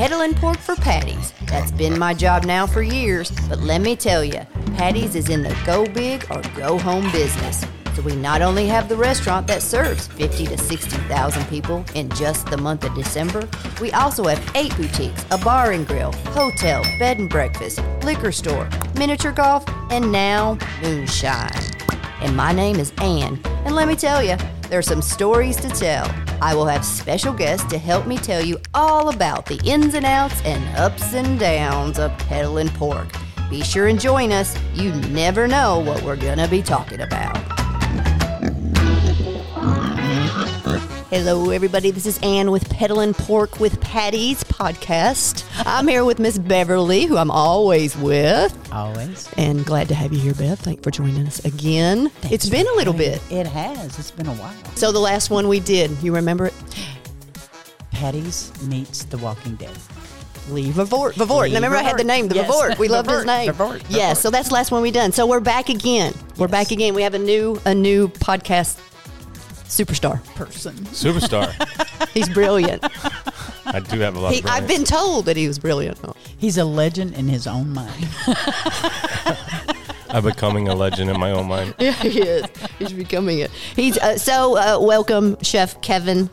Peddling pork for Patti's. That's been my job now for years, but let me tell you, Patti's is in the go big or go home business. So we not only have the restaurant that serves 50 to 60,000 people in just the month of December, we also have eight boutiques, a bar and grill, hotel, bed and breakfast, liquor store, miniature golf, and now moonshine. And my name is Anne, and let me tell you, there are some stories to tell. I will have special guests to help me tell you all about the ins and outs and ups and downs of peddling pork. Be sure and join us. You never know what we're going to be talking about. Hello, everybody. This is Anne with Peddling Pork with Patti's podcast. I'm here with Miss Beverly, who I'm always with. Always. And glad to have you here, Bev. Thank you for joining us again. it's been a little bit. It has. It's been a while. So the last one we did, you remember it? Patti's meets The Walking Dead. Lee Vavort. Vavort. Lee Remember I had the name, the Yes. Vavort. We loved his name. Vavort. Yes, Vavort. so that's the last one we done. So we're back again. We're Yes. back again. We have a new a new podcast superstar. Person. Superstar. He's brilliant. I do have a lot he, of I've been told that he was brilliant. He's a legend in his own mind. I'm becoming a legend in my own mind. Yeah, he is. He's becoming it. He's uh, so uh, welcome, Chef Kevin.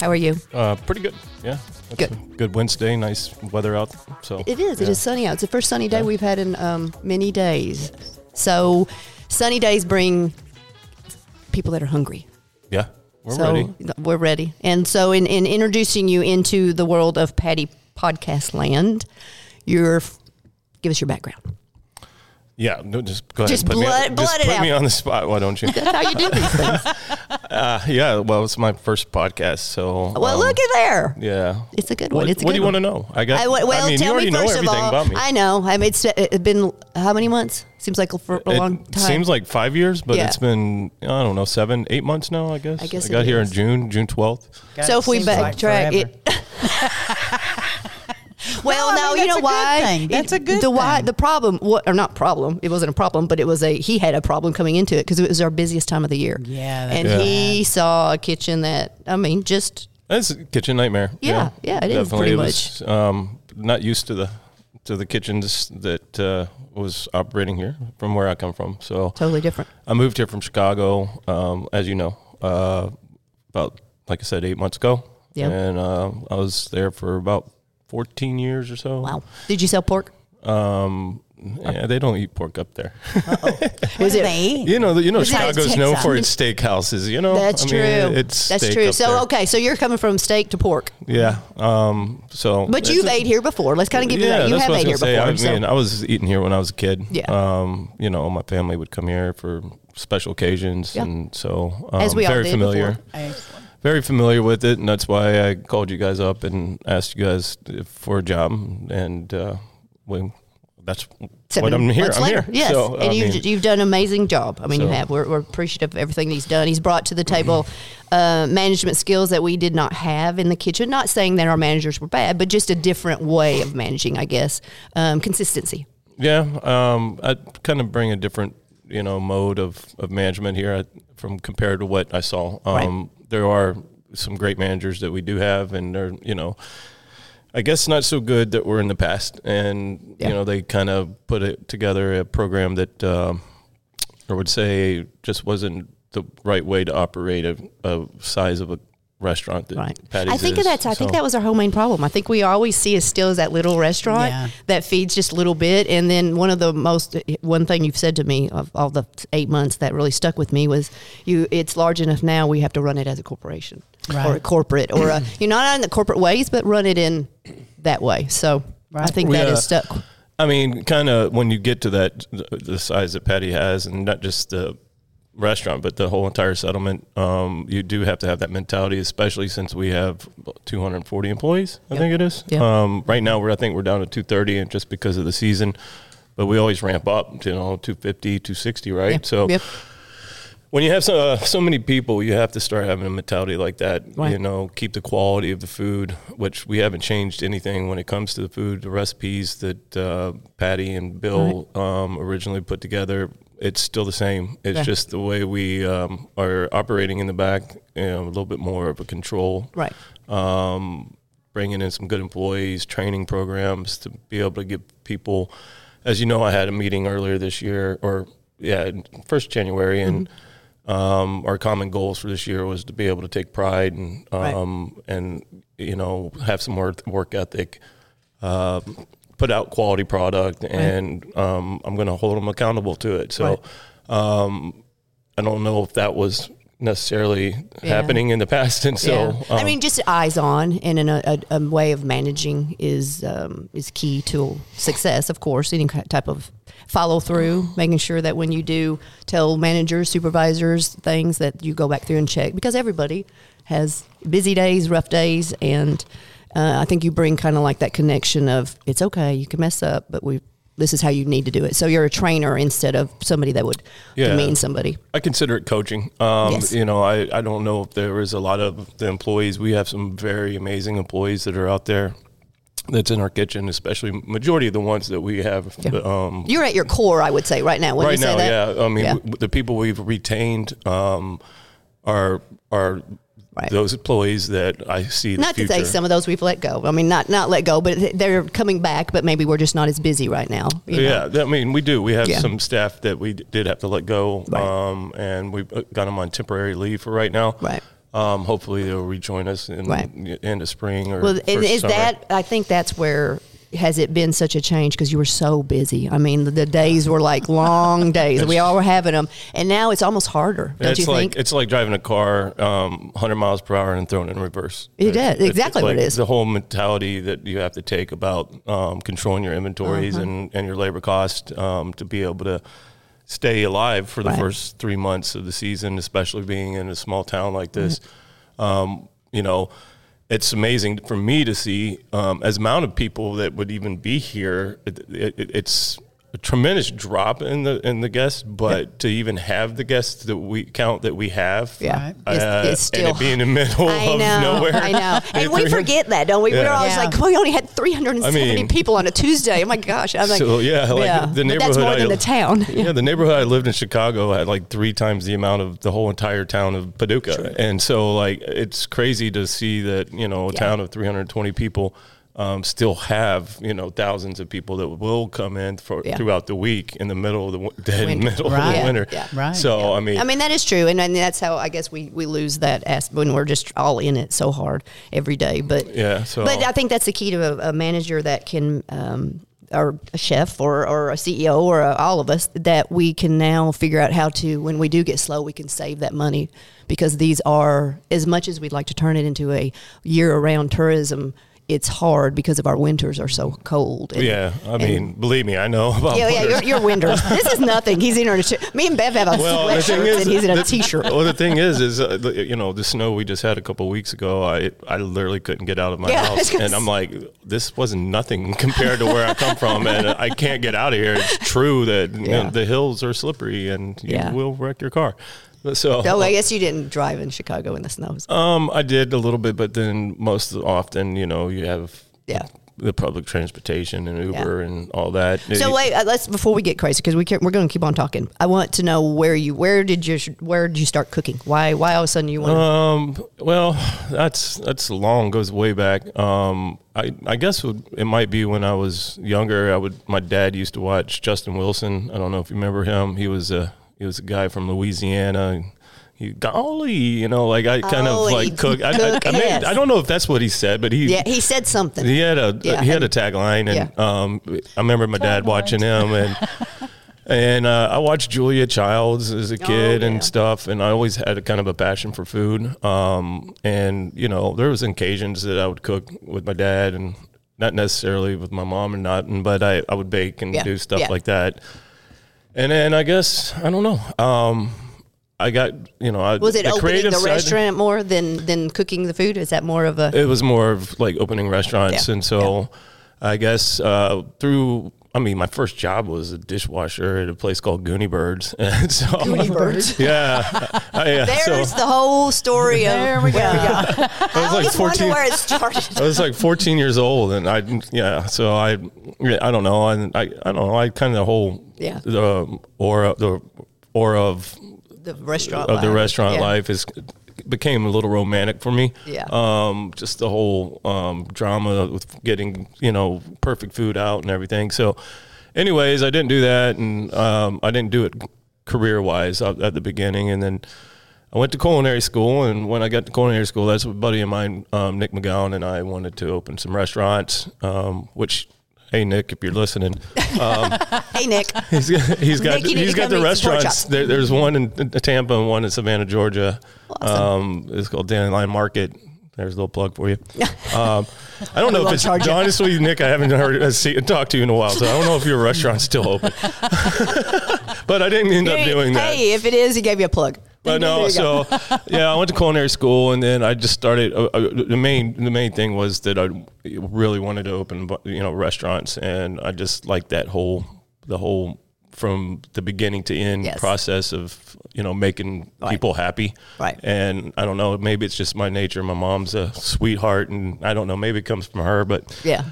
How are you? Uh, pretty good. Yeah. It's Good. good Wednesday. Nice weather out. So It is. It yeah. is sunny out. It's the first sunny day Yeah. we've had in um, many days. So sunny days bring people that are hungry. Yeah. We're so ready. We're ready. And so, in, in introducing you into the world of Patti podcast land, you're give us your background. Yeah. No, just go ahead. Just and put me blood- on, blood just it put out. me on the spot. Why don't you? That's how you do these things. uh, yeah. Well, it's my first podcast. So. well, um, look at there. Yeah. It's a good What, one. It's a what good do you want to know? I got. I, well, I mean, tell you already me know first of all. about me. I know. I mean, it's, it's been how many months? Seems like for a it long time. seems like five years, but Yeah. it's been I don't know seven, eight months now. I guess. I guess it got here in. June, June twelfth. So if we seems like backtrack it. Well, No, I mean, you know why? thing. That's a good the why the problem what or not problem. It wasn't a problem, but it was a he had a problem coming into it because it was our busiest time of the year. Yeah, that's and Yeah. he saw a kitchen that I mean just It's a kitchen nightmare. Yeah, yeah, it is pretty It was, um, not used to the to the kitchens that uh, was operating here from where I come from. So totally different. I moved here from Chicago, um, as you know, uh, about like I said, eight months ago. Yep. And uh, I was there for about fourteen years or so. Wow. Did you sell pork? Um, yeah, they don't eat pork up there. What Was it- they eat? you know, you know, Besides Chicago's known Texas. for its steakhouses. You know, That's I mean, true. It's That's steak true. up So there. okay, so you're coming from steak to pork, Yeah. Um, so, but it's you've a- ate here before. Let's kind of give you yeah, that. You that's have what I ate here was gonna before. say. I so- mean, I was eating here when I was a kid. Yeah. Um, you know, my family would come here for special occasions, Yeah. and so um, As we all very did familiar. before. Excellent. Very familiar with it, and that's why I called you guys up and asked you guys if- for a job, and uh, we, that's Seven what I'm here. I'm later. here. Yes, So, I and you've, mean, you've done an amazing job. I mean, you have. We're, we're appreciative of everything he's done. He's brought to the table uh, management skills that we did not have in the kitchen. Not saying that our managers were bad, but just a different way of managing, I guess. Um, consistency. Yeah, um, I kind of bring a different, you know, mode of, of management here I, from compared to what I saw. Um, There are some great managers that we do have, and they're, you know, I guess not so good that were in the past, and Yeah. you know, they kind of put it together a program that um I would say just wasn't the right way to operate a, a size of a restaurant that Right. Patti's I think is. that's. I think that was our whole main problem. I think we always see us still as that little restaurant Yeah. that feeds just a little bit, and then one of the most one thing you've said to me of all the eight months that really stuck with me was you. It's large enough now. We have to run it as a corporation or a corporate or a you're not in the corporate ways, but run it in that way. So I Right. think that We, is uh, stuck. I mean, kind of when you get to that, the size that Patty has, and not just the restaurant, but the whole entire settlement, um, you do have to have that mentality, especially since we have 240 employees. I Yep. think it is. Yep. Um, right now, we're I think we're down to 230, and just because of the season, but we always ramp up. to, You know, 250, 260, right? Yeah. So. Yep. When you have so, uh, so many people, you have to start having a mentality like that. Right. You know, keep the quality of the food, which we haven't changed anything when it comes to the food. The recipes that uh, Patti and Bill um, originally put together, it's still the same. It's Yeah. just the way we um, are operating in the back, you know, a little bit more of a control. Right. Um, bringing in some good employees, training programs to be able to give people. As you know, I had a meeting earlier this year, or yeah, first January, and um, our common goals for this year was to be able to take pride and Right. um, and you know have some more work ethic, uh, put out quality product, and um, I'm going to hold them accountable to it. So um, I don't know if that was necessarily Yeah. happening in the past, and so yeah. I um, mean, just eyes on and in a, a, a way of managing is um, is key to success. Of course, any type of follow through, making sure that when you do tell managers, supervisors things that you go back through and check because everybody has busy days, rough days, and uh, I think you bring kind of like that connection of it's okay, you can mess up, but we. This is how you need to do it. So you're a trainer instead of somebody that would Yeah. demean somebody. I consider it coaching. Um, Yes. You know, I, I don't know if there is a lot of the employees. We have some very amazing employees that are out there that's in our kitchen, especially majority of the ones that we have. Yeah. Um, You're at your core, I would say, right now. Right you say now, yeah. I mean, Yeah. w- the people we've retained um, are are Right. those employees that I see. The Not to say some of those we've let go. I mean, not not let go, but they're coming back. But maybe we're just not as busy right now. you know? Yeah, I mean, we do. We have Yeah. some staff that we did have to let go, Right. um, and we've uh, got them on temporary leave for right now. Right. Um, hopefully, they'll rejoin us in Right. in the spring or Well, is summer. that? I think that's where has it been such a change because you were so busy. I mean, the, the days were like long days. We all were having them, and now it's almost harder. Don't it's you like think? it's like driving a car um, 100 miles per hour and throwing it in reverse. It It's- is, exactly what like it is. The whole mentality that you have to take about um, controlling your inventories Uh-huh. and, and your labor cost um, to be able to stay alive for the Right. first three months of the season, especially being in a small town like this. Mm-hmm. Um, you know, it's amazing for me to see um, as amount of people that would even be here. It, it, it's a tremendous drop in the in the guests, but to even have the guests that we count that we have, Yeah. uh, It's- it's and it being in the middle I of know, nowhere. I know, and we forget that, don't we? We're always Yeah. like, well, we only had 370 I mean- people on a Tuesday. Oh my gosh! I'm like, so yeah, like yeah. the But neighborhood. That's more I, than the town. Yeah, the neighborhood I lived in Chicago had like three times the amount of the whole entire town of Paducah, and so like it's crazy to see that you know a Yeah. town of 320 people. Um, still have you know thousands of people that will come in for Yeah. throughout the week in the middle of the w- dead Winter. middle of the Yeah, winter. yeah. Right. So I mean, I mean that is true, and, and that's how I guess we, we lose that as when we're just all in it so hard every day. But Yeah, so- but I think that's the key to a, a manager that can. Um, or a chef or, or a CEO or a, all of us that we can now figure out how to when we do get slow we can save that money because these are as much as we'd like to turn it into a year-round tourism it's hard because of our winters are so cold And- yeah, I mean, believe me, I know about. yeah, yeah, winters. you're, you're winters. This is nothing. He's in a t- me and Bev have a Well, the sweatshirt is, and he's in a the- t-shirt. Well, the thing is, is uh, you know the snow we just had a couple weeks ago. I I literally couldn't get out of my Yeah, house, and I'm like, this wasn't nothing compared to where I come from, and I can't get out of here. It's true that you know, the hills are slippery, and you Yeah. will wreck your car. So, Oh, I guess you didn't drive in Chicago in the snows. um, I did a little bit, but then most often, you know, you have Yeah. the public transportation and Yeah. Uber and all that. So wait, uh, let's before we get crazy because we can, we're going to keep on talking. I want to know where you where did you where did you start cooking? Why why all of a sudden you want? to Um. Well, that's that's long. Goes way back. Um. I I guess it might be when I was younger. I would. My dad used to watch Justin Wilson. I don't know if you remember him. He was a he was a guy from Louisiana. He golly, you know, like I kind Oh, of like cook. I, I, I, mean, yes. I don't know if that's what he said, but he yeah, he said something. he had a Yeah, he had a tagline, and Yeah. um, I remember my dad watching him, and and uh, I watched Julia Childs as a kid Oh, yeah. and stuff, and I always had a kind of a passion for food. Um, and you know, there was occasions that I would cook with my dad, and not necessarily with my mom or not, but I I would bake and Yeah, do stuff yeah. like that. And then I guess I don't know. Um, I got you know I, was it the opening the side- restaurant more than than cooking the food? Is that more of a it was more of like opening restaurants, Yeah, and so I guess uh, through. I mean, my first job was a dishwasher at a place called Goonie Birds, and so Goonie Birds? yeah, I, uh, There's so the whole story of There we go. Yeah. I I was like always 14. where it started. I was like 14 years old, and I yeah, so I I don't know, and I I don't know, I kind of the whole Yeah. the aura the aura of The restaurant of the restaurant Yeah. life is became a little romantic for me. Yeah. Um, just the whole um, drama with getting you know perfect food out and everything. So, anyways, I didn't do that, and um, I didn't do it career wise at the beginning, and then. I went to culinary school, and when I got to culinary school, that's a buddy of mine, um, Nick McGowan, and I wanted to open some restaurants. Um, which, hey Nick, if you're listening, um, Hey Nick, He's got, he's got, Nick, he's got the eat some pork restaurants. There, there's one in, Tampa and one in Savannah, Georgia. Um, it's called Dandelion Market. There's a little plug for you. Um, I don't know if it's honestly, Nick. I haven't heard uh, see, talked to you in a while, so I don't know if your restaurant's still open. but I didn't end up doing that. Hey, if it is, he gave you a plug. But no, so yeah, I went to culinary school, and then I just started. Uh, uh, the main the main thing was that I really wanted to open, you know, restaurants, and I just like that whole the whole from the beginning to end Yes. process of you know making Right. people happy. Right. And I don't know, maybe it's just my nature. My mom's a sweetheart, and I don't know, maybe it comes from her, but yeah.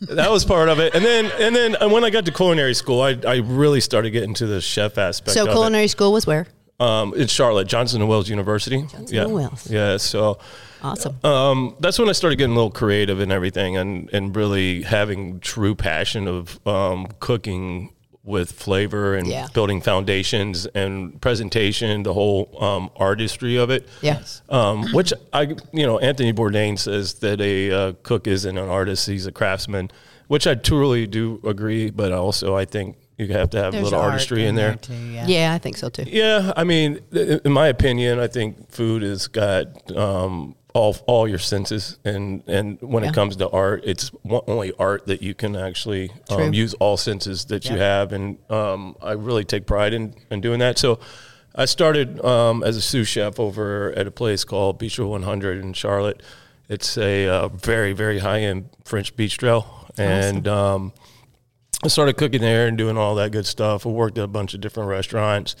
that was part of it. And then and then uh, when I got to culinary school, I I really started getting to the chef aspect. So of it. culinary school was where? Um, in Charlotte, Johnson and Wales University. yeah. and Wales. Yeah. So Awesome. um, that's when I started getting a little creative and everything, and and really having true passion of um, cooking with flavor and Yeah. building foundations and presentation, the whole um, artistry of it. Yes. Um, which I, you know, Anthony Bourdain says that a uh, cook isn't an artist; he's a craftsman. Which I truly do agree, but also I think you have to have a little artistry in there. too, yeah. Yeah, I think so too. Yeah, I mean, th- in my opinion, I think food has got um, all all your senses, and and when Yeah. it comes to art, it's only art that you can actually um, use all senses that you have, and um, I really take pride in in doing that. So. I started um, as a sous chef over at a place called Bistro 100 in Charlotte. It's a uh, very, very high end French bistro, and um, I started cooking there and doing all that good stuff. I worked at a bunch of different restaurants.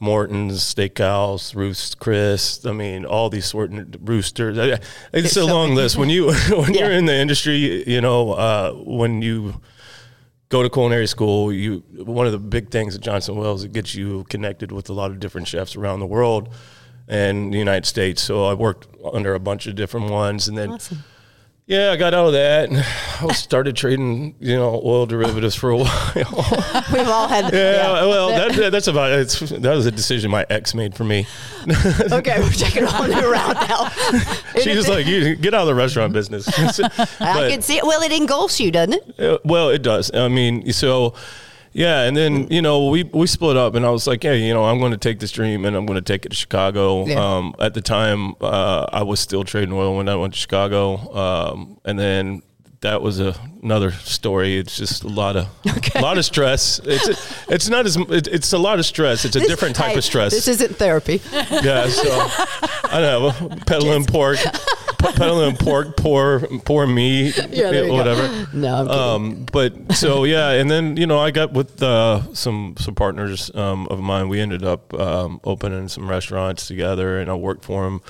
Morton's Steakhouse, Ruth's Chris. I mean, all these sort of roosters. It's, it's a so long list. When you when yeah. you're in the industry, you know, uh, when you go to culinary school, you one of the big things at Johnson Wales it gets you connected with a lot of different chefs around the world and the United States. So I worked under a bunch of different ones, and then. Awesome yeah, I got out of that and I started trading, you know, oil derivatives for a while. We've all had. Yeah, yeah. well, that, that's about it. that was a decision my ex made for me. okay, we're taking a whole new route now. she was like, "You get out of the restaurant business." but, I can see it. Well, it engulfs you, doesn't it? Uh, well, it does. I mean, so yeah, and then you know we we split up, and I was like, hey, you know, I'm going to take this dream, and I'm going to take it to Chicago. Yeah. Um, at the time, uh, I was still trading oil when I went to Chicago, um, and then that was a, another story. It's just a lot of okay. a lot of stress. It's a, it's not as it, it's a lot of stress. It's a this, different type of stress. This isn't therapy. Yeah, so I don't know, peddling pork peddling pork, poor, poor me, yeah, whatever. No, I'm um, but so yeah, and then you know I got with uh, some some partners um, of mine. We ended up um, opening some restaurants together, and I worked for them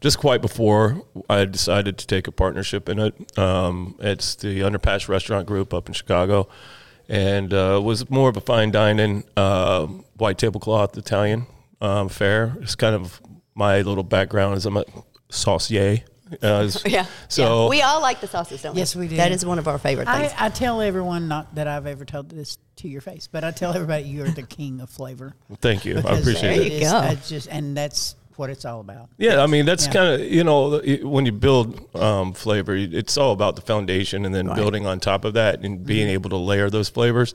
just quite before I decided to take a partnership in it. Um, it's the Underpass Restaurant Group up in Chicago, and uh, was more of a fine dining, uh, white tablecloth Italian um, fare. It's kind of my little background is I'm a saucier. Uh, yeah. So yeah. we all like the sauces, don't we? Yes, we do. That is one of our favorite things. I, I, tell everyone, not that I've ever told this to your face, but I tell everybody you're the king of flavor. Thank you. I appreciate it. There you go. I just, and that's what it's all about. Yeah, I mean that's yeah. kind of you know when you build um, flavor, it's all about the foundation and then right. building on top of that and being mm-hmm. able to layer those flavors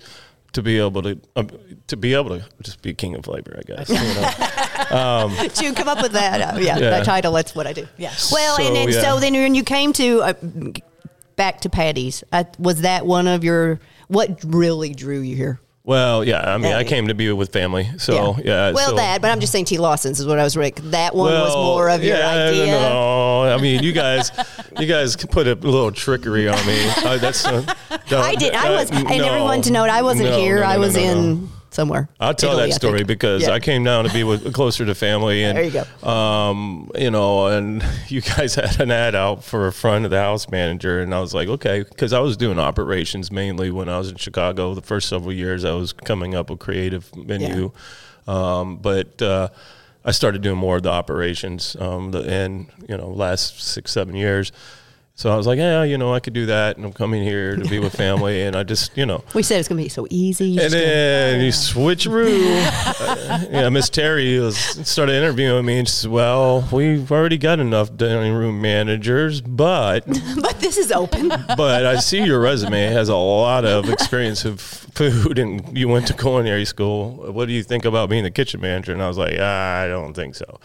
to be able to um, to be able to just be king of flavor, I guess. You know? um, to come up with that, uh, yeah, yeah, that title. That's what I do. Yeah. Well, so, and, and yeah. so then when you came to uh, back to Patti's, uh, was that one of your what really drew you here? Well, yeah. I mean, I came to be with family, so yeah. yeah well, so. that, but I'm just saying T. Lawson's is what I was. Rick. That one well, was more of your idea. No, I mean, you guys, you guys put a little trickery on me. Uh, that's. Uh, I did. I was, and no, everyone to note, I wasn't no, here. No, I was in somewhere. I'll tell Italy, that story because yeah. I came down to be with, closer to family, and there you go. Um, you know, and you guys had an ad out for a front of the house manager, and I was like, okay, because I was doing operations mainly when I was in Chicago. The first several years, I was coming up with creative menu, yeah. um, but. Uh, I started doing more of the operations, um, the, and you know, last six seven years, so I was like, yeah, you know, I could do that, and I'm coming here to be with family, and I just, you know, we said it's gonna be so easy. And then you switcheroo. uh, yeah, Miss Terry was started interviewing me, and she said, "Well, we've already got enough dining room managers, but but this is open. but I see your resume has a lot of experience of food, and you went to culinary school. What do you think about being the kitchen manager?" And I was like, ah, "I don't think so."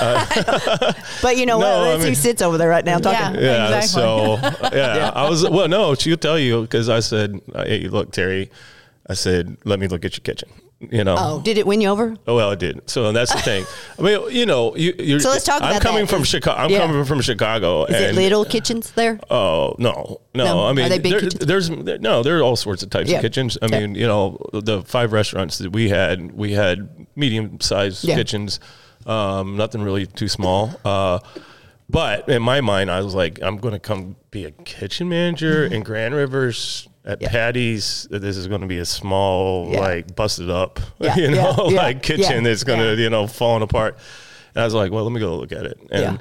Uh, but you know no, what? I mean, who sits over there right now talking. Yeah, yeah exactly. So yeah, yeah, I was well. No, she'll tell you because I said, "Hey, look, Terry," I said, "Let me look at your kitchen." You know. Oh, did it win you over? Oh well, it did. So that's the thing. I mean, you know, you, you're. So let's talk I'm coming that. from Chicago. I'm yeah. coming from Chicago. Is it little kitchens there? Oh no, no. no? I mean, there, there's there, no. There are all sorts of types yeah. of kitchens. I yeah. mean, you know, the five restaurants that we had, we had medium sized kitchens. Um, nothing really too small. Uh, but in my mind, I was like, I'm going to come be a kitchen manager mm-hmm. in Grand Rivers at yeah. Patti's. This is going to be a small, yeah. like busted up, yeah. you know, like kitchen that's going to, you know, falling apart. And I was like, well, let me go look at it. And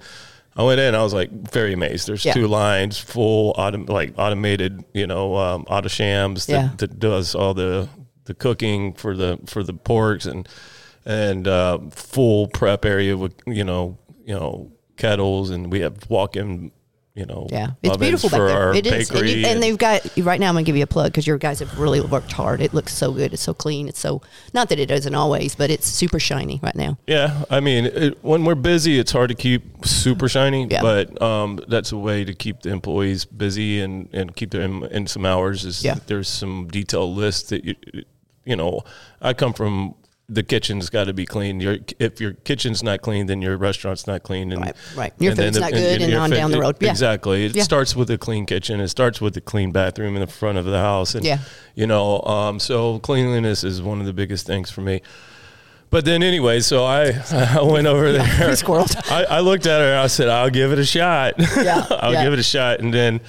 I went in. I was like very amazed. There's two lines, full autom- like automated, you know, um, Alto-Shaams that, that does all the the cooking for the for the porks and and uh, full prep area with you know you know kettles, and we have walk-in you know, yeah, it's beautiful back there. It is, and, you, and, they've got right now. I'm gonna give you a plug because your guys have really worked hard. It looks so good. It's so clean. It's so not that it doesn't always, but it's super shiny right now. Yeah, I mean, it, when we're busy, it's hard to keep super shiny. Yeah. but um, that's a way to keep the employees busy and and keep them in some hours. Is yeah. there's some detailed lists that you you know. I come from the kitchen's got to be clean. Your if your kitchen's not clean, then your restaurant's not clean, and Right, right. Your and food's not good and your on food- down the road. Yeah. Exactly. It Yeah. starts with a clean kitchen. It starts with a clean bathroom in the front of the house, and Yeah. you know, um, so cleanliness is one of the biggest things for me. But then anyway, so I I went over there. squirrel. I, I looked at her and I said, "I'll give it a shot. Yeah, I'll yeah. give it a shot." And then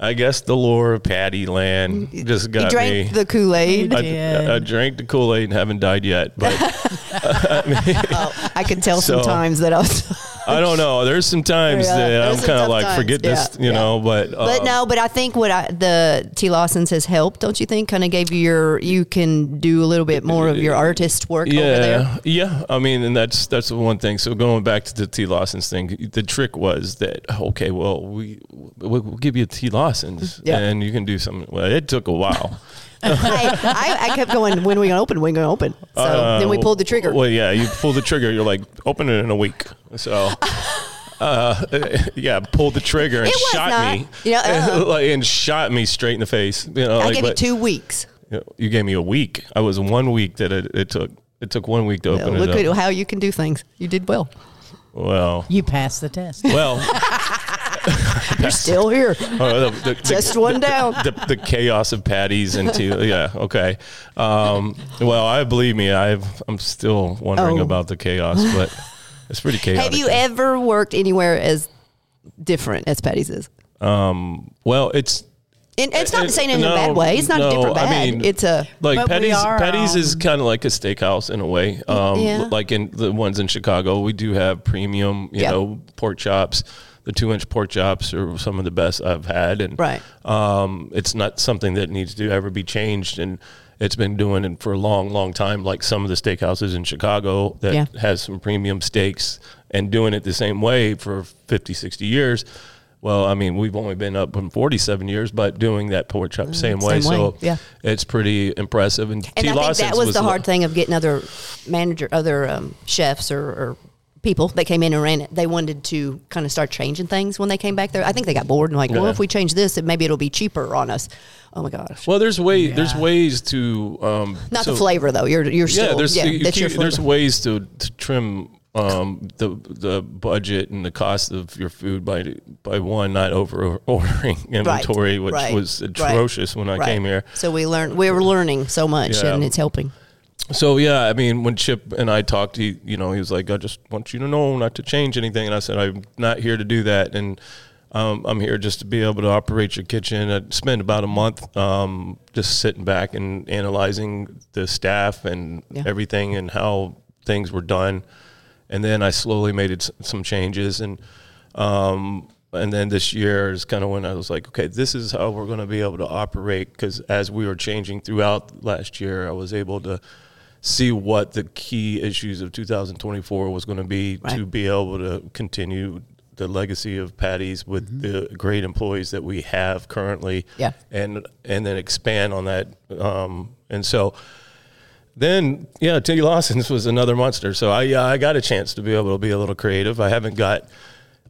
I guess the lore of Patti Land just You got drank me. the Kool Aid. I. I drank the Kool Aid and haven't died yet, but I can tell So- sometimes that I was. I don't know. There's some times Yeah, that there's I'm kind of like, times. forget this, you yeah. know. But uh, But no, but I think what I, the T Lawson's has helped, don't you think? Kind of gave you your, you can do a little bit more of your artist work over there. Yeah, yeah. I mean, and that's that's the one thing. So going back to the T Lawson's thing, the trick was that okay, well, we we'll give you T Lawson's, Yeah. and you can do something. Well, it took a while. I, I, I kept going, when are we going to open? When are we going to open? So Uh, then we pulled the trigger. Well, yeah, you pull the trigger. You're like, open it in a week. So. Uh, yeah, pulled the trigger and It shot not. me, Yeah, uh-uh. like, and shot me straight in the face. You know, I like, gave you two weeks. you know, you gave me a week. I was one week that it, it took. It took one week to open Look it at how you can do things. You did well. well, You passed the test. well, You're still here. uh, the, the, Just one down. the, the chaos of Patti's and two. Yeah, okay. Um, well, I believe me. I've I'm still wondering Oh. about the chaos, but it's pretty chaotic. Have you ever worked anywhere as different as Patti's is? Um, well, it's And it's not it- saying in no, a bad way. It's not a no, different I mean, it's a like Petty's. Petty's is um, kind of like a steakhouse in a way. Um, Yeah. Like in the ones in Chicago, we do have premium, you Yeah. know, pork chops. The two inch pork chops are some of the best I've had, and Right. um, it's not something that needs to ever be changed. And it's been doing it for a long, long time. Like some of the steakhouses in Chicago that Yeah. has some premium steaks and doing it the same way for 50, 60 years. Well, I mean, we've only been up in 47 years, but doing that pork chop same way. Mm, same way, So yeah. it's pretty impressive. And, And T. I think that was, the hard lo- thing of getting other manager, other um, chefs or, or people that came in and ran it. They wanted to kind of start changing things when they came back there. I think they got bored and like, well, Yeah. if we change this, it, maybe it'll be cheaper on us. Oh my gosh. Well, there's way there's ways to um, Not so- the flavor though. You're you're still Yeah, there's you that's your there's ways to, to trim um, the the budget and the cost of your food by by one not over ordering inventory, which right, was right, atrocious when I Right. came here. So we learned we were learning so much Yeah. and it's helping. So yeah, I mean, when Chip and I talked, he you know he was like, I just want you to know not to change anything, and I said I'm not here to do that, and um, I'm here just to be able to operate your kitchen. I spent about a month um, just sitting back and analyzing the staff and Yeah. everything and how things were done, and then I slowly made it, s- some changes and. Um, and then this year is kind of when I was like, okay, this is how we're going to be able to operate. Because as we were changing throughout last year, I was able to see what the key issues of 2024 was going to be to be able to continue the legacy of Patti's with the great employees that we have currently, Yeah. and and then expand on that. Um, and so then, yeah, T. Lawson's was another monster. So I yeah, I got a chance to be able to be a little creative. I haven't got.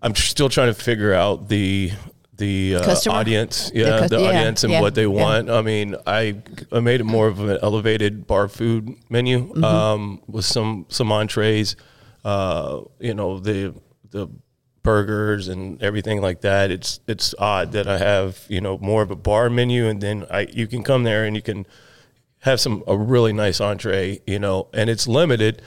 I'm still trying to figure out the the uh, audience, The yeah, the yeah, audience and yeah, what they yeah. want. I mean, I I made it more of an elevated bar food menu Mm-hmm. um, with some some entrees, uh, you know the the burgers and everything like that. It's it's odd that I have you know more of a bar menu and then I you can come there and you can have some a really nice entree, you know, and it's limited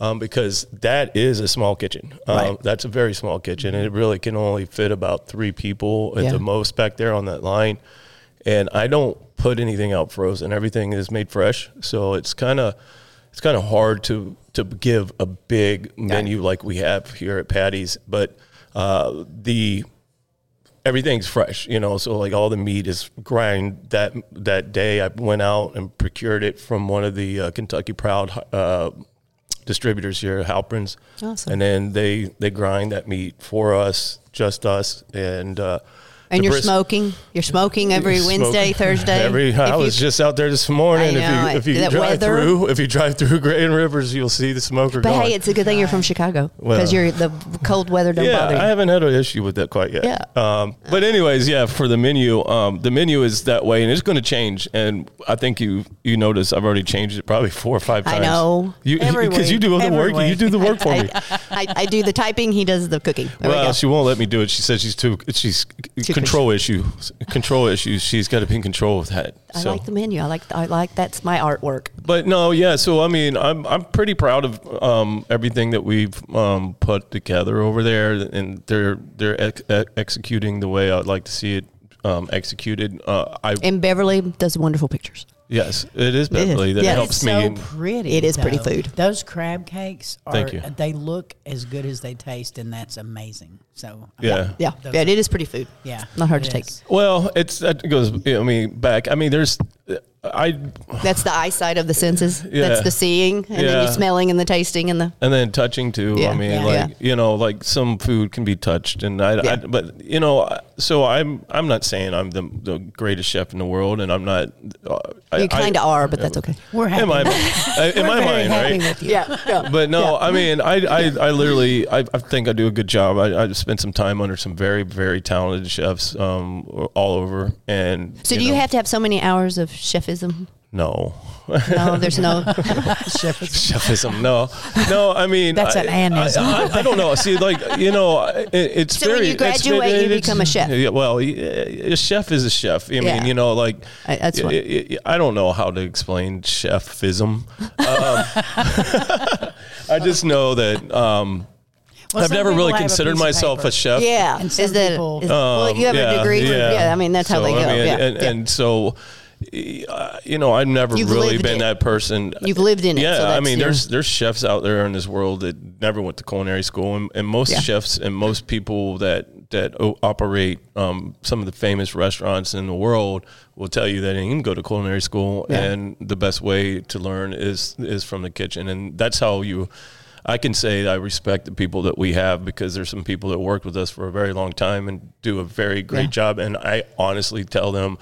um, because that is a small kitchen. Um, Right. That's a very small kitchen, and it really can only fit about three people at Yeah. the most back there on that line. And I don't put anything out frozen; everything is made fresh. So it's kind of it's kind of hard to to give a big menu like we have here at Patti's, but uh, the everything's fresh, you know. So like all the meat is grind that that day. I went out and procured it from one of the uh, Kentucky Proud uh, distributors here, Halprin's, Awesome. and then they they grind that meat for us, just us, and uh, And you're bris- smoking. You're smoking every Smoking. Wednesday, Thursday. Every I If you- was just out there this morning. Know, if you if you drive weather. through if you drive through Grand Rivers, you'll see the smoker But going. hey, it's a good thing you're from Chicago Well. because you're the cold weather don't yeah, bother you. I haven't had an issue with that quite yet. Yeah. Um, but anyways, yeah, for the menu, um, the menu is that way, and it's going to change. And I think you you notice I've already changed it probably four or five times. I know. you because you do all the work. You do the work for me. I, I do the typing. He does the cooking. There Well, go. she won't let me do it. She says she's too. She's control issues. Control issues. She's got to be in control of that. I so. like the menu. I like. I like that's my artwork. But no, yeah. So I mean, I'm I'm pretty proud of um, everything that we've um, put together over there, and they're they're ex- ex- executing the way I'd like to see it um, executed. Uh, I And Beverly does wonderful pictures. Yes, it is Beverly that Yeah. helps it's me. so pretty. It is pretty though. food. Those crab cakes are. Thank you. They look as good as they taste, and that's amazing. So Yeah. Yeah, Those yeah. It is pretty food. yeah, not hard it to take. well, it's that goes. I mean, back. I mean, there's. I That's the eyesight of the senses. Yeah. That's the seeing, and then Yeah. you smelling and the tasting and the. and then touching too. Yeah. I mean, Yeah. like Yeah. you know, like some food can be touched, and I, Yeah. I but you know, so I'm I'm not saying I'm the the greatest chef in the world, and I'm not. Uh, You kind of are, but that's okay. We're happy. In my, in my mind, right? Yeah, yeah. But no, I mean, I, I, I literally, I, I think I do a good job. I, I spent some time under some very, very talented chefs um, all over. And So do you have to have so many hours of chefism? no No, there's no. Chef is- chefism? No, no. I mean, That's I, an anism. I, I, I don't know. See, like you know, it, it's So when very. you it's- graduate, you become a chef. Yeah, well, a chef is a chef. I mean, Yeah. you know, like I- that's what- I, I- I don't know how to explain chefism. Um, I just know that. Um, Well, I've never really have a considered myself paper. a chef. Yeah, And is that people- is- well, you have Um, a degree? for- yeah, I mean that's how So, they go. Mean, yeah, and, yeah. and so, you know, I've never You've really been it. that person. You've lived in it, Yeah, so I mean, there's there's chefs out there in this world that never went to culinary school, and, and most Yeah. chefs and most people that that o- operate um, some of the famous restaurants in the world will tell you that they didn't go to culinary school, Yeah. and the best way to learn is is from the kitchen, and that's how you. I can say I respect the people that we have because there's some people that worked with us for a very long time and do a very great Yeah. job. And I honestly tell them,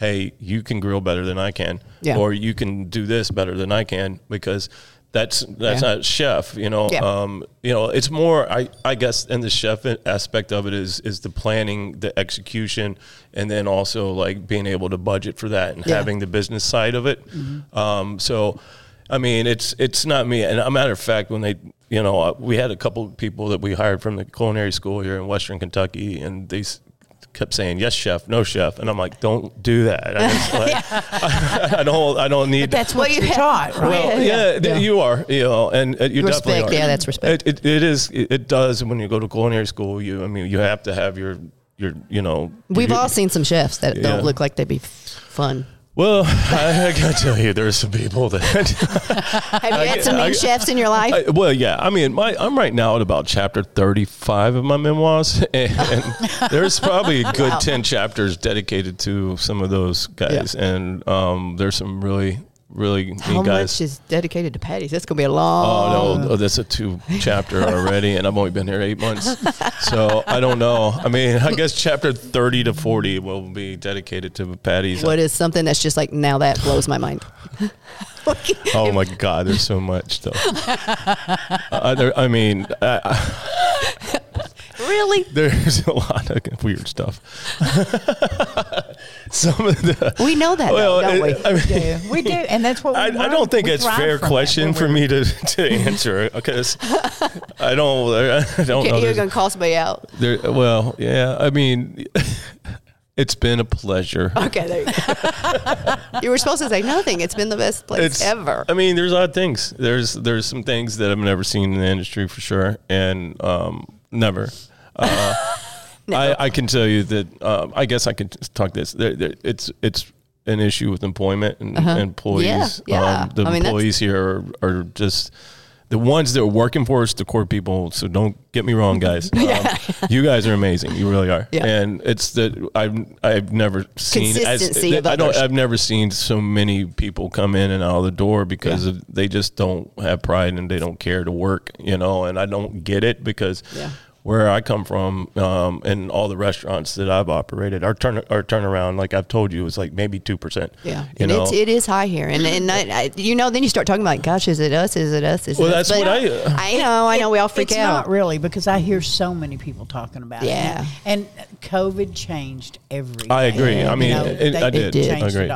hey, you can grill better than I can, Yeah. or you can do this better than I can because that's that's Yeah. not chef. You know, Yeah. um, you know, it's more. I I guess in the chef aspect of it is is the planning, the execution, and then also like being able to budget for that and Yeah. Mm-hmm. having the business side of it. Um, so. I mean, it's it's not me. And a matter of fact, when they, you know, uh, we had a couple of people that we hired from the culinary school here in Western Kentucky, and they s- kept saying yes, chef, no chef, and I'm like, don't do that. I, just, like, I don't, I don't need. That's what Well, you're taught, right? well, yeah, th- you are, you know, and uh, you Respect, definitely are. yeah, that's respect. It, it, it is. It, it does when you go to culinary school. You, I mean, you have to have your, your, you know. We've you- all seen some chefs that Yeah. don't look like they'd be fun. Well, I, I gotta tell you, there's some people that. Have you had some mean chefs in your life? I, well, yeah. I mean, my I'm right now at about chapter 35 of my memoirs, and, there's probably a good 10 chapters dedicated to some of those guys, and um, there's some really, really How guys. much is dedicated to Patti's? That's gonna be a long. Oh no, oh, that's a two chapter already, and I've only been here eight months, so I don't know. I mean, I guess chapter thirty to forty will be dedicated to Patti's. What is something that's just like now that blows my mind? Oh my God, there's so much though. uh, there, I mean, I, Really? there's a lot of weird stuff. Some of the We know that, though, don't we? it- I mean, Yeah, we do, and that's what we I, I don't think We it's fair question for me to, to answer because I don't I don't know. You're gonna call somebody out. There, well, yeah. I mean, it's been a pleasure. Okay, there you go. you were supposed to say nothing. It's been the best place It's ever. I mean, there's odd things. There's there's some things that I've never seen in the industry for sure, and um, never. Uh, I, I can tell you that. Um, I guess I can talk this. There, there, it's it's an issue with employment and employees. Uh-huh. Yeah, yeah. Um, the I mean, employees here are, are just. The ones that are working for us, the core people. So don't get me wrong, guys. Um, you guys are amazing. You really are. Yeah. And it's that I've I've never seen as Consistency of I don't. I've never seen so many people come in and out of the door because of, they just don't have pride and they don't care to work, you know. And I don't get it because Yeah. Where I come from, um, and all the restaurants that I've operated, our turn our turnaround, like I've told you, is like maybe two percent. Yeah, you and know. it's, it is high here, and and I, I, you know, then you start talking about, gosh, is it us? Is it us? Is Well, it us? that's what I- uh, I know, I know, we all freak it's out. not really because I hear so many people talking about Yeah. it. And COVID changed everything. I agree. I You mean, know, it- they I did. It changed Agree.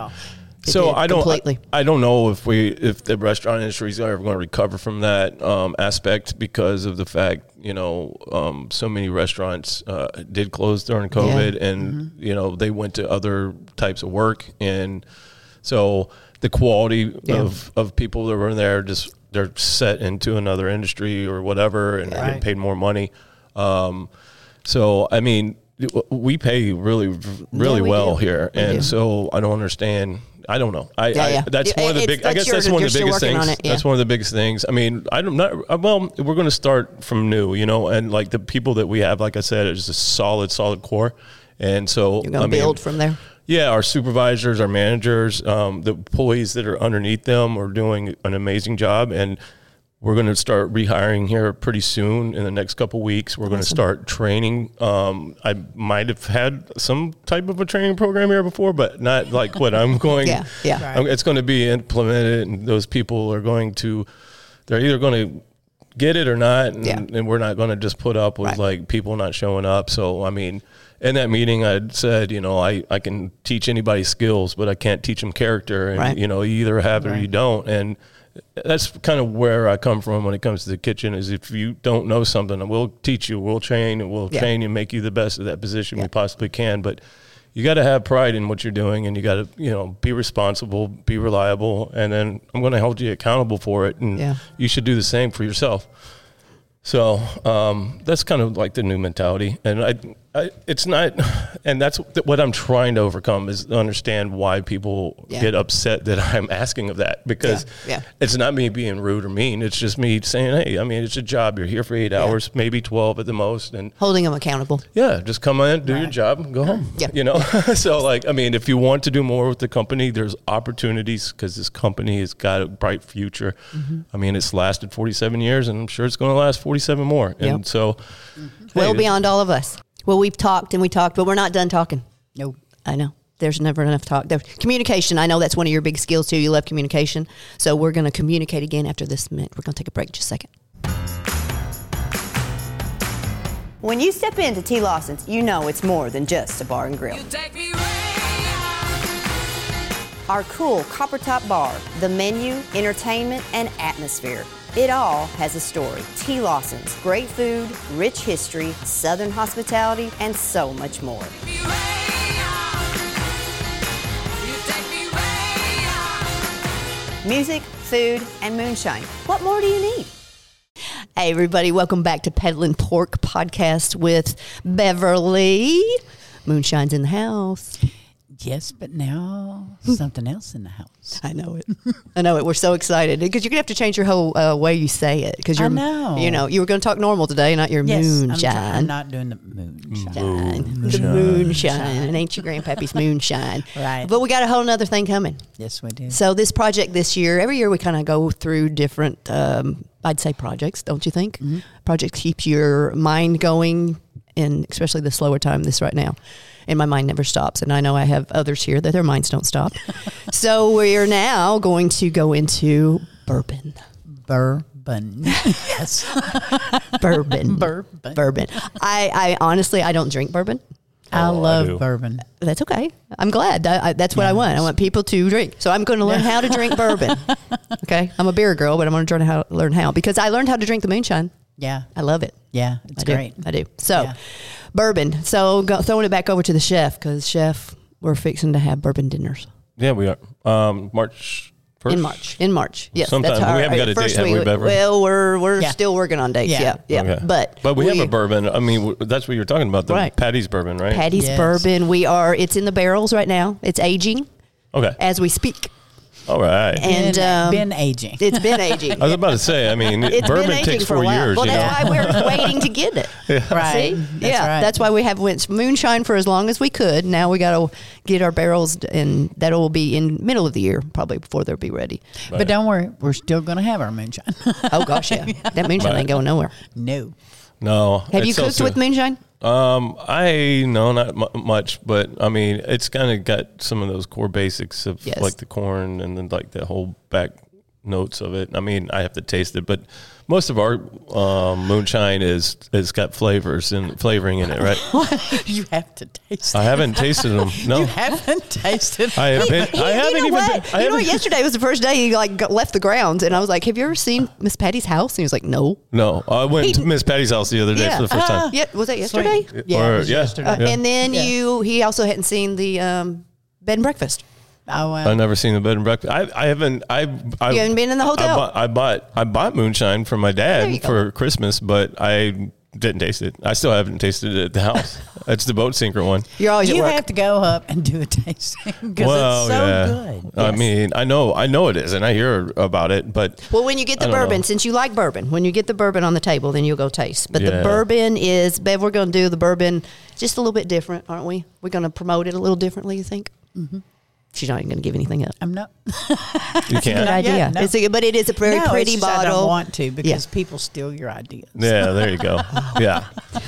It so did, I don't completely. I, I don't know if we if the restaurant industry is ever going to recover from that um, aspect because of the fact you know um, so many restaurants uh, did close during COVID and Mm-hmm. you know they went to other types of work and so the quality Yeah. of of people that were in there just they're set into another industry or whatever and they're getting Right. paid more money. Um, so I mean we pay really really we well do. here We and do. so I don't understand. I don't know. I, Yeah, I that's Yeah, one of the it's- big. I guess that's one of the biggest things. on it, yeah. That's one of the biggest things. I mean, I'm not. uh, Well, we're going to start from new, you know, and like the people that we have, like I said, is a solid, solid core, and so You're going I to mean, build from there. yeah, our supervisors, our managers, um, the employees that are underneath them are doing an amazing job, and we're going to start rehiring here pretty soon in the next couple weeks. We're going to start training. Um, I might have had some type of a training program here before, but not like what I'm going. Yeah, yeah. Right. I'm- It's going to be implemented, and those people are going to. They're either going to get it or not, and, Yeah. and we're not going to just put up with Right. like people not showing up. So I mean, in that meeting, I said, you know, I I can teach anybody skills, but I can't teach them character, and Right. you know, you either have it or you don't, and that's kind of where I come from when it comes to the kitchen. Is if you don't know something, we'll teach you, we'll train, and we'll Yeah. train you, and make you the best of that position we possibly can, but. You got to have pride in what you're doing, and you got to, you know, be responsible, be reliable, and then I'm going to hold you accountable for it, and Yeah. you should do the same for yourself. So um, that's kind of like the new mentality, and I, I, it's not, and that's what I'm trying to overcome is understand why people Yeah. get upset that I'm asking of that because Yeah, yeah. it's not me being rude or mean. It's just me saying, hey, I mean, it's a job. You're here for eight hours, maybe twelve at the most, and Holding them accountable. yeah, just come in, do your job, and go home. Yeah. You know, so like, I mean, if you want to do more with the company, there's opportunities because this company has got a bright future. Mm-hmm. I mean, it's lasted 47 years, and I'm sure it's going to last 47 more. And Yep. so, Well hey, beyond all of us. Well, we've talked and we talked, but we're not done talking. No. I know. There's never enough talk. There's communication. I know that's one of your big skills too. You love communication. So we're going to communicate again after this minute. We're going to take a break just a second. When you step into T. Lawson's, you know it's more than just a bar and grill. Our cool copper top bar, the menu, entertainment, and atmosphere. It all has a story. T. Lawson's, great food, rich history, southern hospitality, and so much more. Music, food, and moonshine. What more do you need? Hey, everybody, welcome back to Peddling Pork Podcast with Beverly. Moonshine's in the house. Yes, but now something else in the house. I know it. I know it. We're so excited because you're gonna have to change your whole uh, way you say it because I you're. know. You know, you were gonna talk normal today, not your Yes, I'm, moonshine. try- I'm not doing the moonshine. The moonshine. It ain't your grandpappy's moonshine. Right. But we got a whole other thing coming. Yes, we do. So this project this year, every year we kind of go through different, um, I'd say projects, don't you think? Mm-hmm. Projects keep your mind going, and especially the slower time this right now. And my mind never stops. And I know I have others here that their minds don't stop. so we are now going to go into bourbon. Bourbon. yes. Bourbon. Bourbon. Bourbon. I, I honestly, I don't drink bourbon. I Oh, love do. bourbon. That's okay. I'm glad. I, I, that's what I want. I want people to drink. So I'm going to learn how to drink bourbon. Okay. I'm a beer girl, but I'm going to learn how learn how because I learned how to drink the moonshine. Yeah. I love it. Yeah. It's I do. great. I do. So Yeah. bourbon. So go, throwing it back over to the chef because chef, we're fixing to have bourbon dinners yeah, we are um, March first in March. In March. Yes. Sometime. That's We haven't got a first date, have we, week- Beverly? Well, we're we're Yeah. still working on dates. Yeah. Yeah. Yeah. Okay. But but we, have a bourbon. I mean, that's what you're talking about, the Right. Patti's bourbon, right? Patti's Yes. bourbon. We are. It's in the barrels right now. It's aging Okay. as we speak, All right. and been, um, been aging. it's been aging. I was about to say. I mean, It's bourbon been aging takes for four a while. years. Well, you know. that's why we're waiting to get it. right. See? That's yeah, right. that's why we have went moonshine for as long as we could. Now we got to get our barrels, and that'll be in middle of the year probably before they'll be ready. But don't worry, we're still going to have our moonshine. Oh gosh, yeah, that moonshine Right. ain't going nowhere. no. No. Have you sells cooked too. with moonshine? Um, I no, not mu- much, but I mean, it's kind of got some of those core basics of Yes. like the corn and then like the whole back notes of it. I mean, I have to taste it, but most of our um, moonshine is is got flavors and flavoring in it, right? you have to taste. I haven't tasted them. No, You haven't tasted. I have been. I haven't even. what? Been, I you know what? haven't- Yesterday was the first day he like got- left the grounds, and I was like, "Have you ever seen Miss Patti's house?" And he was like, "No." No, I went to Miss Patti's house the other day Yeah. for the first time. Yeah, was that yesterday? Yeah, Or- yeah. yesterday. Uh, Yeah. And then Yeah. you, he also hadn't seen the um, bed and breakfast. Oh, well. I've never seen the bed and breakfast. I, I haven't. I, I You haven't been in the hotel? I bought. I bought, I bought moonshine for my dad for Christmas, but I didn't taste it. I still haven't tasted it at the house. It's the boat sinker one. You're always you at work. have to go up and do a tasting because Well, it's so yeah. good. I Yes. mean, I know, I know it is, and I hear about it, but well, when you get the bourbon, know. since you like bourbon, when you get the bourbon on the table, then you'll go taste. But the bourbon is, Bev, we're going to do the bourbon just a little bit different, aren't we? We're going to promote it a little differently, you think? Mm-hmm. She's not even going to give anything up. I'm not. you can't. idea. no. It's a, but it is a very no, pretty it's just I bottle. don't want to because Yeah. people steal your ideas. Yeah, there you go. Yeah,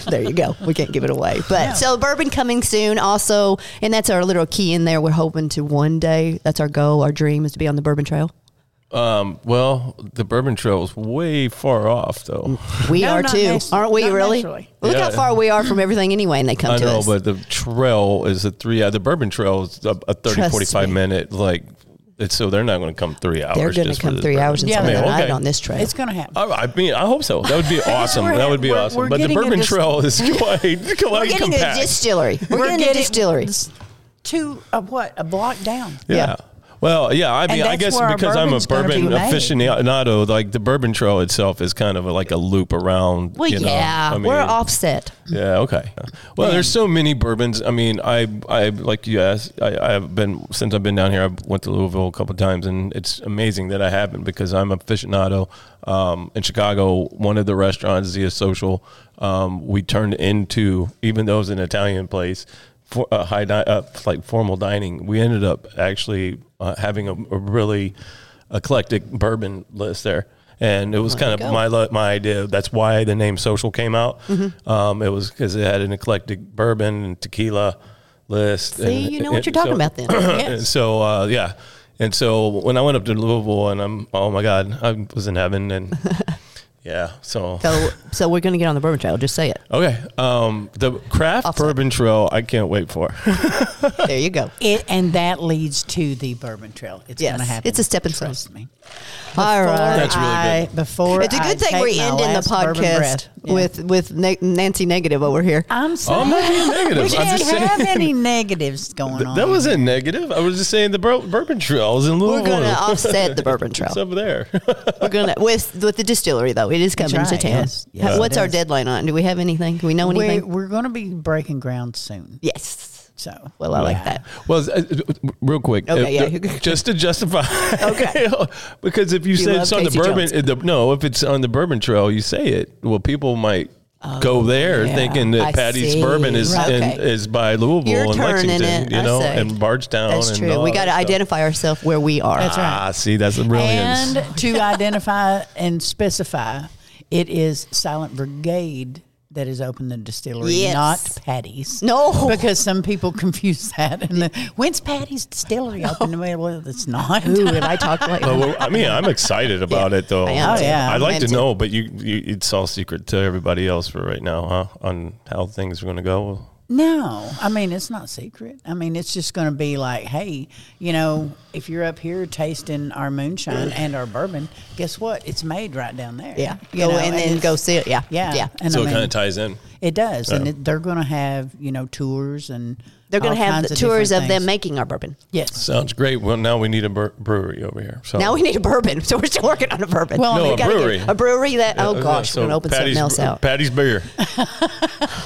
there you go. We can't give it away. But so bourbon coming soon also, and that's our little key in there. We're hoping to one day, that's our goal, our dream is to be on the bourbon trail. Um, well, the Bourbon Trail is way far off, though. We No, are not too, natu- aren't we? not Really? naturally. Look how far we are from everything anyway, and they come I to know, us. but the trail is a three. Uh, the Bourbon Trail is a, a 30, Trust 45 me. minute like. It's, so they're not going to come three hours. They're going just to for come this three bourbon. hours and Yeah, spend they the will. night Okay. on this trail. It's going to happen. I, I mean, I hope so. That would be awesome. We're- that would be we're- awesome. we're but the getting Bourbon dis- Trail is quite, quite We're getting compact. a distillery. We're, getting, a getting distillery. s- to a what a block down. Yeah. Yeah. Well, yeah. I mean, I guess because I'm a bourbon be aficionado, like the Bourbon Trail itself is kind of a, like a loop around. Well, you know? yeah, I mean, we're offset. Yeah. Okay. Well, there's so many bourbons. I mean, I, I like you asked. I, I've been since I've been down here. I went to Louisville a couple of times, and it's amazing that I haven't because I'm a aficionado. Um, in Chicago, one of the restaurants, Zia Social, um, we turned into even though it was an Italian place. For uh, high di- uh, like formal dining, we ended up actually uh, having a, a really eclectic bourbon list there, and it was kind of my my idea. That's why the name Social came out. Mm-hmm. Um, it was because it had an eclectic bourbon and tequila list. See, and- you know what you're talking so- about then. and so uh, yeah, and so when I went up to Louisville, and I'm oh my god, I was in heaven, and yeah, so. So, so we're going to get on the bourbon trail. Just say it. Okay, um, the craft Offset. bourbon trail, I can't wait for. There you go. It, and that leads to the bourbon trail. It's Yes, going to happen. it's a stepping stone. Trust me. All right. That's really I. Before It's a good thing we're my ending the podcast. Yeah. with with ne- Nancy Negative over here. I'm saying I'm not being negative. we I'm can't just have saying. any negatives going Th- on. That wasn't negative. I was just saying the bur- bourbon trail is in Louisville. We're Louisville. going to offset the bourbon trail. It's over there. We're going to with with the distillery though. It is coming That's to town. yes. Yes, What's our is. deadline on? Do we have anything? Do we know We're, anything? we're going to be breaking ground soon. yes. So Well, I like that. Well, uh, uh, real quick. Okay, uh, yeah. Just to justify. Okay. because if you, say love it's on the Casey bourbon, Jones. uh, the, no, if it's on the bourbon trail, you say it. Well, people might go there yeah. thinking that Oh, I Patti's see. bourbon is Right. in, Okay. is by Louisville You're and Lexington, it, you know, and Bardstown. That's true. all We got to identify ourselves where we are. That's right. Ah, see, that's the brilliance. And to identify and specify, it is Silent Brigade that is open the distillery, Yes. not Patti's. No. because some people confuse that. And then, when's Patti's distillery open? Well, it's not. Ooh, have I talked like Well, well, I mean, I'm excited about it, though. I oh, yeah, I'd like I to too. know, but you, you, it's all secret to everybody else for right now, huh? On how things are going to go. No, I mean it's not secret. I mean it's just going to be like, hey, you know, if you're up here tasting our moonshine and our bourbon, guess what? It's made right down there. Yeah. You Go know, and then it's- go see it. Yeah. Yeah, Yeah. And so I it kind of ties in. It does, and it, they're going to have you know tours and They're going to have the of tours different of them making our bourbon. Yes. Sounds great. Well, now we need a bre- brewery over here. So Now we need a bourbon, so we're still working on a bourbon. Well, No, We a gotta get brewery. a brewery that. Oh Uh, gosh, so we're gonna open Patti's, something else out. Patti's beer.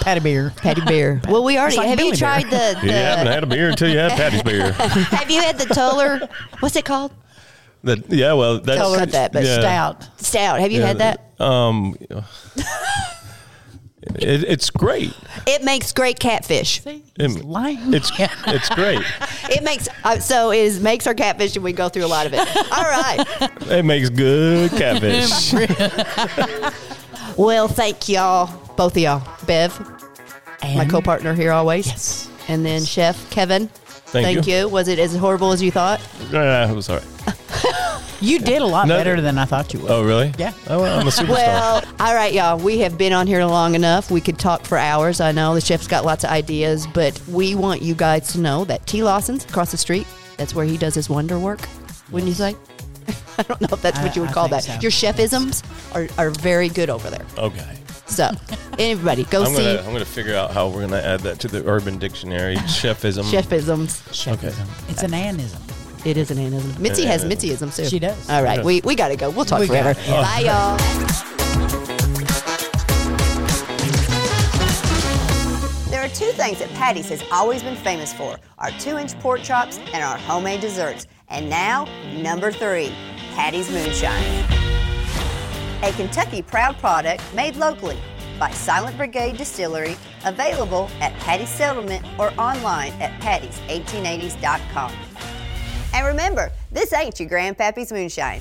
Patty beer. Patty beer. Well, we already like have. You Billy Bear. tried the? the You haven't had a beer until you had Patti's beer. have you had the Toller? What's it called? That, yeah, well, that's Color cut that, but yeah, Stout. Stout. Have you yeah, had that? Um, it, it's great. It makes great catfish. It's It- lame. It's it's great. It makes uh, so it is makes our catfish, and we go through a lot of it. All right. It makes good catfish. Well, thank y'all both of y'all. Bev, my co-partner here always. Yes. And then Chef Kevin. Thank you. you. Was it as horrible as you thought? Yeah, it was all right. You did a lot No, better than I thought you would. Oh, really? Yeah. Oh, well, I'm a superstar. Well, all right, y'all. We have been on here long enough. We could talk for hours. I know the chef's got lots of ideas, but we want you guys to know that T. Lawson's across the street. That's where he does his wonder work. Wouldn't you say? I don't know if that's what I- you would I call think that. so. Your chefisms are, are very good over there. okay. So, everybody, go I'm see gonna I'm gonna figure out how we're gonna add that to the Urban Dictionary. Chefism. chefisms. Chefism. It's an anism. It is an anism. Mitzi has Mitziisms too. She does. All right, we, we got to go. We'll talk We forever. got it, yeah. Bye, y'all. There are two things that Patti's has always been famous for our two inch pork chops and our homemade desserts. And now, number three Patti's Moonshine. A Kentucky proud product made locally by Silent Brigade Distillery, available at Patti's Settlement or online at pattis1880s.com. And remember, this ain't your grandpappy's moonshine.